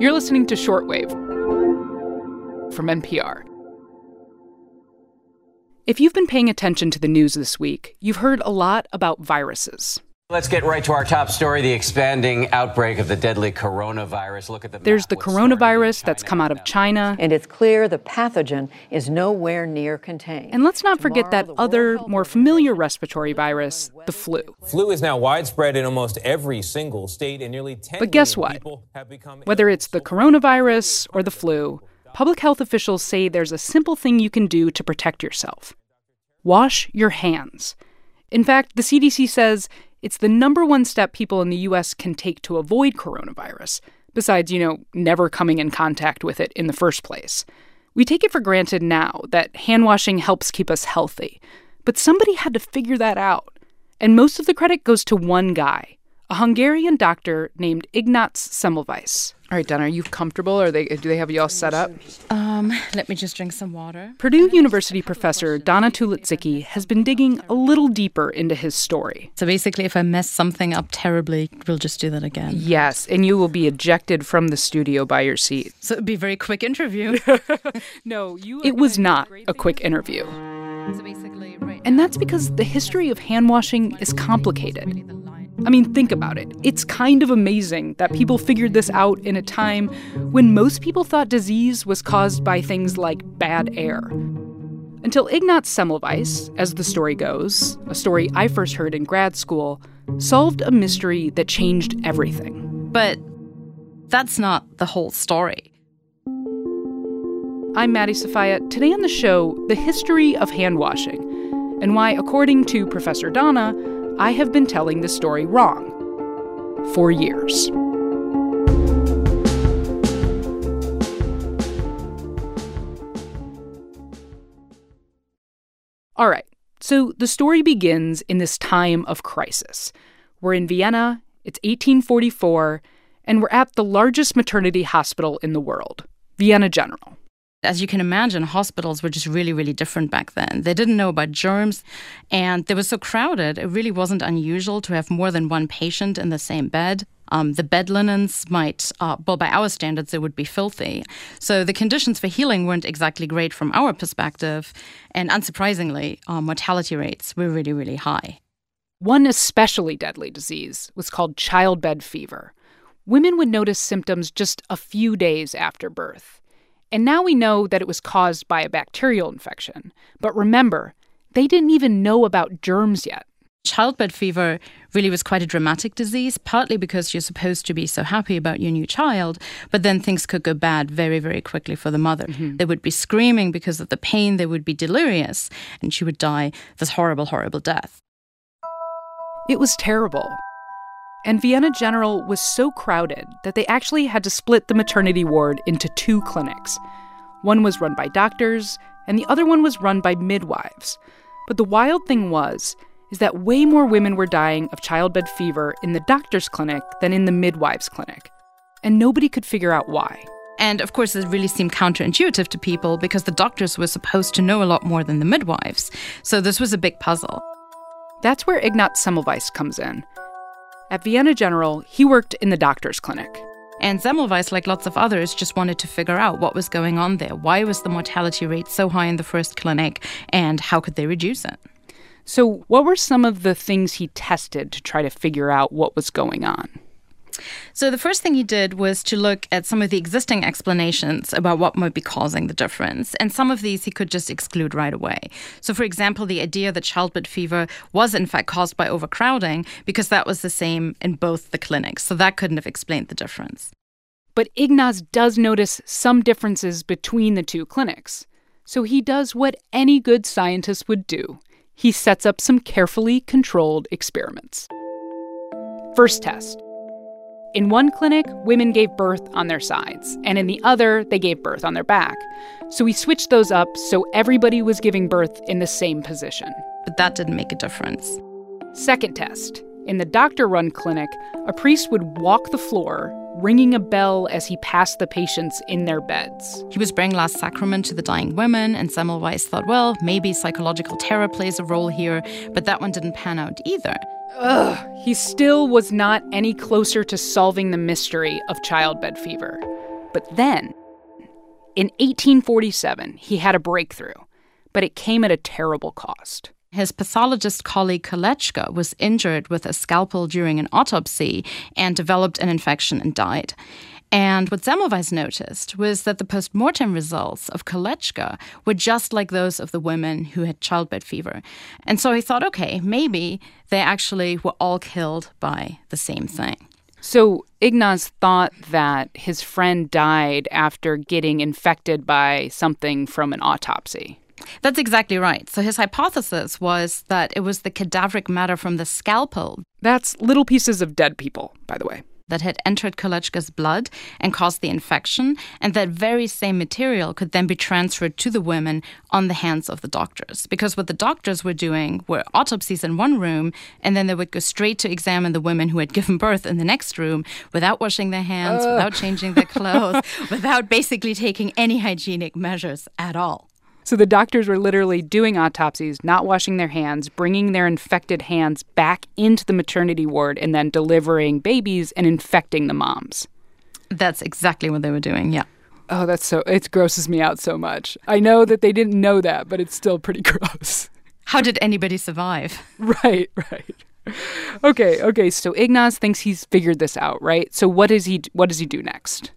You're listening to Shortwave from NPR. If you've been paying attention to the news this week, you've heard a lot about viruses. Let's get right to our top story the expanding outbreak of the deadly coronavirus. Look at the There's the coronavirus that's come out of China. And it's clear the pathogen is nowhere near contained. And let's not forget that other, more familiar respiratory virus, the flu. Flu is now widespread in almost every single state, and nearly 10 But guess what? people have become Whether it's the coronavirus or the flu, public health officials say there's a simple thing you can do to protect yourself wash your hands. In fact, the CDC says it's the number one step people in the US can take to avoid coronavirus, besides, you know, never coming in contact with it in the first place. We take it for granted now that hand washing helps keep us healthy, but somebody had to figure that out. And most of the credit goes to one guy, a Hungarian doctor named Ignaz Semmelweis. All right, Donna, are you comfortable? Are they do they have you all set up? Um, let me just drink some water. Purdue University professor Donna Tulodziecki has been digging a little deeper into his story. So basically, if I mess something up terribly, we'll just do that again. Yes, and you will be ejected from the studio by your seat. So it'd be a very quick interview. No, you. It was not a quick interview. so basically, right And that's because the history of hand washing is complicated. I mean, think about it. It's kind of amazing that people figured this out in a time when most people thought disease was caused by things like bad air. Until Ignaz Semmelweis, as the story goes, a story I first heard in grad school, solved a mystery that changed everything. But that's not the whole story. I'm Maddie Sofia. Today on the show, the history of hand washing and why, according to Professor Donna, I have been telling the story wrong for years. All right, so the story begins in this time of crisis. We're in Vienna, it's 1844, and we're at the largest maternity hospital in the world, Vienna General. As you can imagine, hospitals were just really, really different back then. They didn't know about germs, and they were so crowded, it really wasn't unusual to have more than one patient in the same bed. Um, the bed linens might, uh, well, by our standards, they would be filthy. So the conditions for healing weren't exactly great from our perspective. And unsurprisingly, uh, mortality rates were really, really high. One especially deadly disease was called childbed fever. Women would notice symptoms just a few days after birth. And now we know that it was caused by a bacterial infection. But remember, they didn't even know about germs yet. Childbed fever really was quite a dramatic disease, partly because you're supposed to be so happy about your new child, but then things could go bad very, very quickly for the mother. Mm-hmm. They would be screaming because of the pain, they would be delirious, and she would die this horrible, horrible death. It was terrible. And Vienna General was so crowded that they actually had to split the maternity ward into two clinics. One was run by doctors, and the other one was run by midwives. But the wild thing was is that way more women were dying of childbed fever in the doctor's clinic than in the midwives' clinic. And nobody could figure out why. And of course, this really seemed counterintuitive to people because the doctors were supposed to know a lot more than the midwives. So this was a big puzzle. That's where Ignaz Semmelweis comes in. At Vienna General, he worked in the doctor's clinic. And Semmelweis, like lots of others, just wanted to figure out what was going on there. Why was the mortality rate so high in the first clinic, and how could they reduce it? So, what were some of the things he tested to try to figure out what was going on? So, the first thing he did was to look at some of the existing explanations about what might be causing the difference. And some of these he could just exclude right away. So, for example, the idea that childbed fever was in fact caused by overcrowding, because that was the same in both the clinics. So, that couldn't have explained the difference. But Ignaz does notice some differences between the two clinics. So he does what any good scientist would do he sets up some carefully controlled experiments. First test. In one clinic, women gave birth on their sides, and in the other, they gave birth on their back. So we switched those up so everybody was giving birth in the same position. But that didn't make a difference. Second test. In the doctor run clinic, a priest would walk the floor, ringing a bell as he passed the patients in their beds. He was bringing last sacrament to the dying women, and Semmelweis thought, well, maybe psychological terror plays a role here, but that one didn't pan out either. Ugh, he still was not any closer to solving the mystery of childbed fever. But then, in 1847, he had a breakthrough, but it came at a terrible cost. His pathologist colleague Kolletschka was injured with a scalpel during an autopsy and developed an infection and died. And what Semmelweis noticed was that the post mortem results of Kolletschka were just like those of the women who had childbed fever. And so he thought, okay, maybe they actually were all killed by the same thing. So Ignaz thought that his friend died after getting infected by something from an autopsy. That's exactly right. So his hypothesis was that it was the cadaveric matter from the scalpel. That's little pieces of dead people, by the way that had entered Kolletschka's blood and caused the infection, and that very same material could then be transferred to the women on the hands of the doctors. Because what the doctors were doing were autopsies in one room, and then they would go straight to examine the women who had given birth in the next room without washing their hands, without changing their clothes, without basically taking any hygienic measures at all. So the doctors were literally doing autopsies, not washing their hands, bringing their infected hands back into the maternity ward, and then delivering babies and infecting the moms. That's exactly what they were doing, yeah. Oh, that's so, it grosses me out so much. I know that they didn't know that, but it's still pretty gross. How did anybody survive? Right, right. Okay, okay. So Ignaz thinks he's figured this out, right? So what does he what does he do next?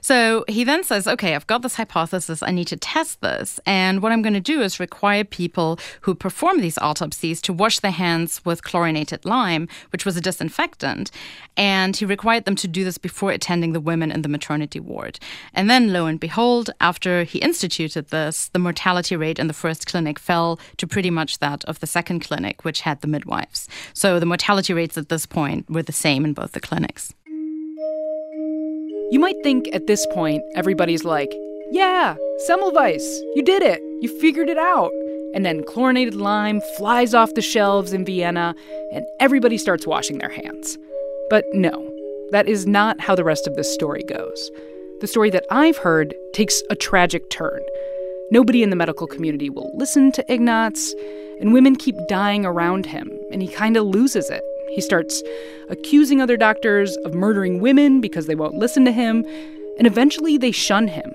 So he then says, okay, I've got this hypothesis. I need to test this. And what I'm going to do is require people who perform these autopsies to wash their hands with chlorinated lime, which was a disinfectant. And he required them to do this before attending the women in the maternity ward. And then, lo and behold, after he instituted this, the mortality rate in the first clinic fell to pretty much that of the second clinic, which had the midwives. So the mortality rates at this point were the same in both the clinics. You might think at this point everybody's like, yeah, Semmelweis, you did it. You figured it out. And then chlorinated lime flies off the shelves in Vienna, and everybody starts washing their hands. But no, that is not how the rest of this story goes. The story that I've heard takes a tragic turn. Nobody in the medical community will listen to Ignaz, and women keep dying around him, and he kind of loses it. He starts accusing other doctors of murdering women because they won't listen to him, and eventually they shun him.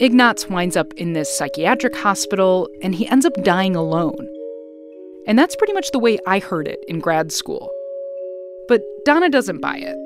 Ignaz winds up in this psychiatric hospital, and he ends up dying alone. And that's pretty much the way I heard it in grad school. But Donna doesn't buy it.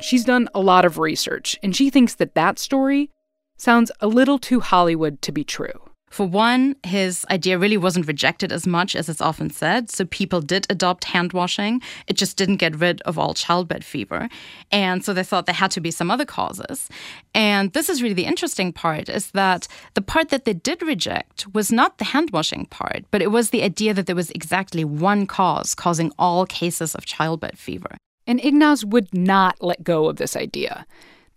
She's done a lot of research, and she thinks that that story sounds a little too Hollywood to be true. For one, his idea really wasn't rejected as much as it's often said. So people did adopt hand washing. It just didn't get rid of all childbed fever. And so they thought there had to be some other causes. And this is really the interesting part is that the part that they did reject was not the hand washing part, but it was the idea that there was exactly one cause causing all cases of childbed fever. And Ignaz would not let go of this idea.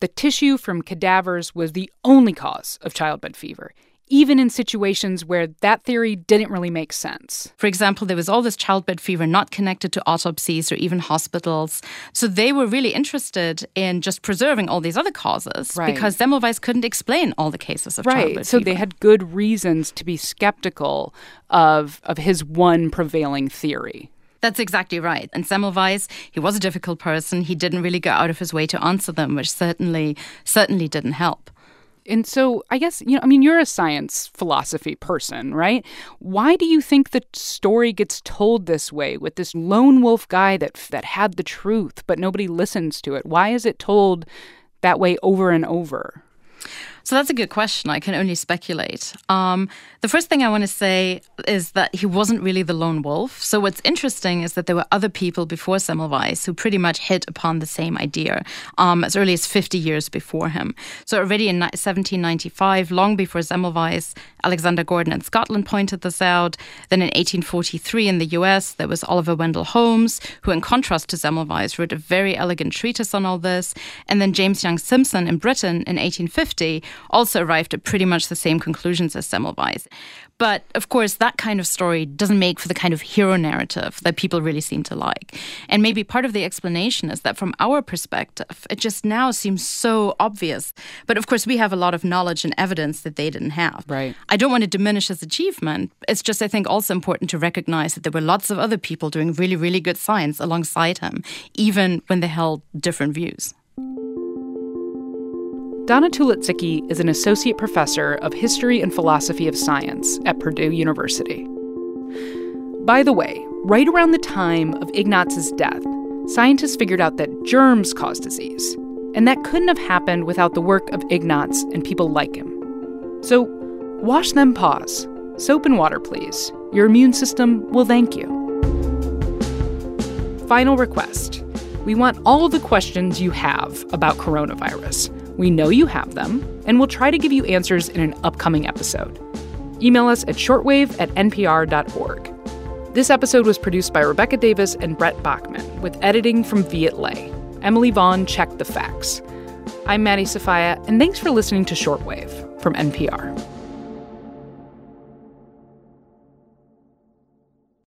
The tissue from cadavers was the only cause of childbed fever even in situations where that theory didn't really make sense. For example, there was all this childbed fever not connected to autopsies or even hospitals. So they were really interested in just preserving all these other causes right. because Semmelweis couldn't explain all the cases of right. childbed fever. so they had good reasons to be skeptical of, of his one prevailing theory. That's exactly right. And Semmelweis, he was a difficult person. He didn't really go out of his way to answer them, which certainly certainly didn't help. And so I guess, you know, I mean, you're a science philosophy person, right? Why do you think the story gets told this way with this lone wolf guy that that had the truth, but nobody listens to it? Why is it told that way over and over? So that's a good question. I can only speculate. Um, the first thing I want to say is that he wasn't really the lone wolf. So what's interesting is that there were other people before Semmelweis who pretty much hit upon the same idea um, as early as 50 years before him. So already in 1795, long before Semmelweis, Alexander Gordon in Scotland pointed this out. Then in 1843 in the US, there was Oliver Wendell Holmes, who in contrast to Semmelweis wrote a very elegant treatise on all this. And then James Young Simpson in Britain in 1850 also arrived at pretty much the same conclusions as Semmelweis. But of course, that kind of story doesn't make for the kind of hero narrative that people really seem to like. And maybe part of the explanation is that from our perspective, it just now seems so obvious. But of course, we have a lot of knowledge and evidence that they didn't have. Right. I don't want to diminish his achievement. It's just, I think, also important to recognize that there were lots of other people doing really, really good science alongside him, even when they held different views. Donna Tulodziecki is an associate professor of history and philosophy of science at Purdue University. By the way, right around the time of Ignaz's death, scientists figured out that germs cause disease, and that couldn't have happened without the work of Ignaz and people like him. So, wash them paws. Soap and water, please. Your immune system will thank you. Final request. We want all the questions you have about coronavirus. We know you have them, and we'll try to give you answers in an upcoming episode. Email us at shortwave at npr.org. This episode was produced by Rebecca Davis and Brett Bachman, with editing from Viet Le. Emily Vaughn checked the facts. I'm Maddie Sofia, and thanks for listening to Shortwave from NPR.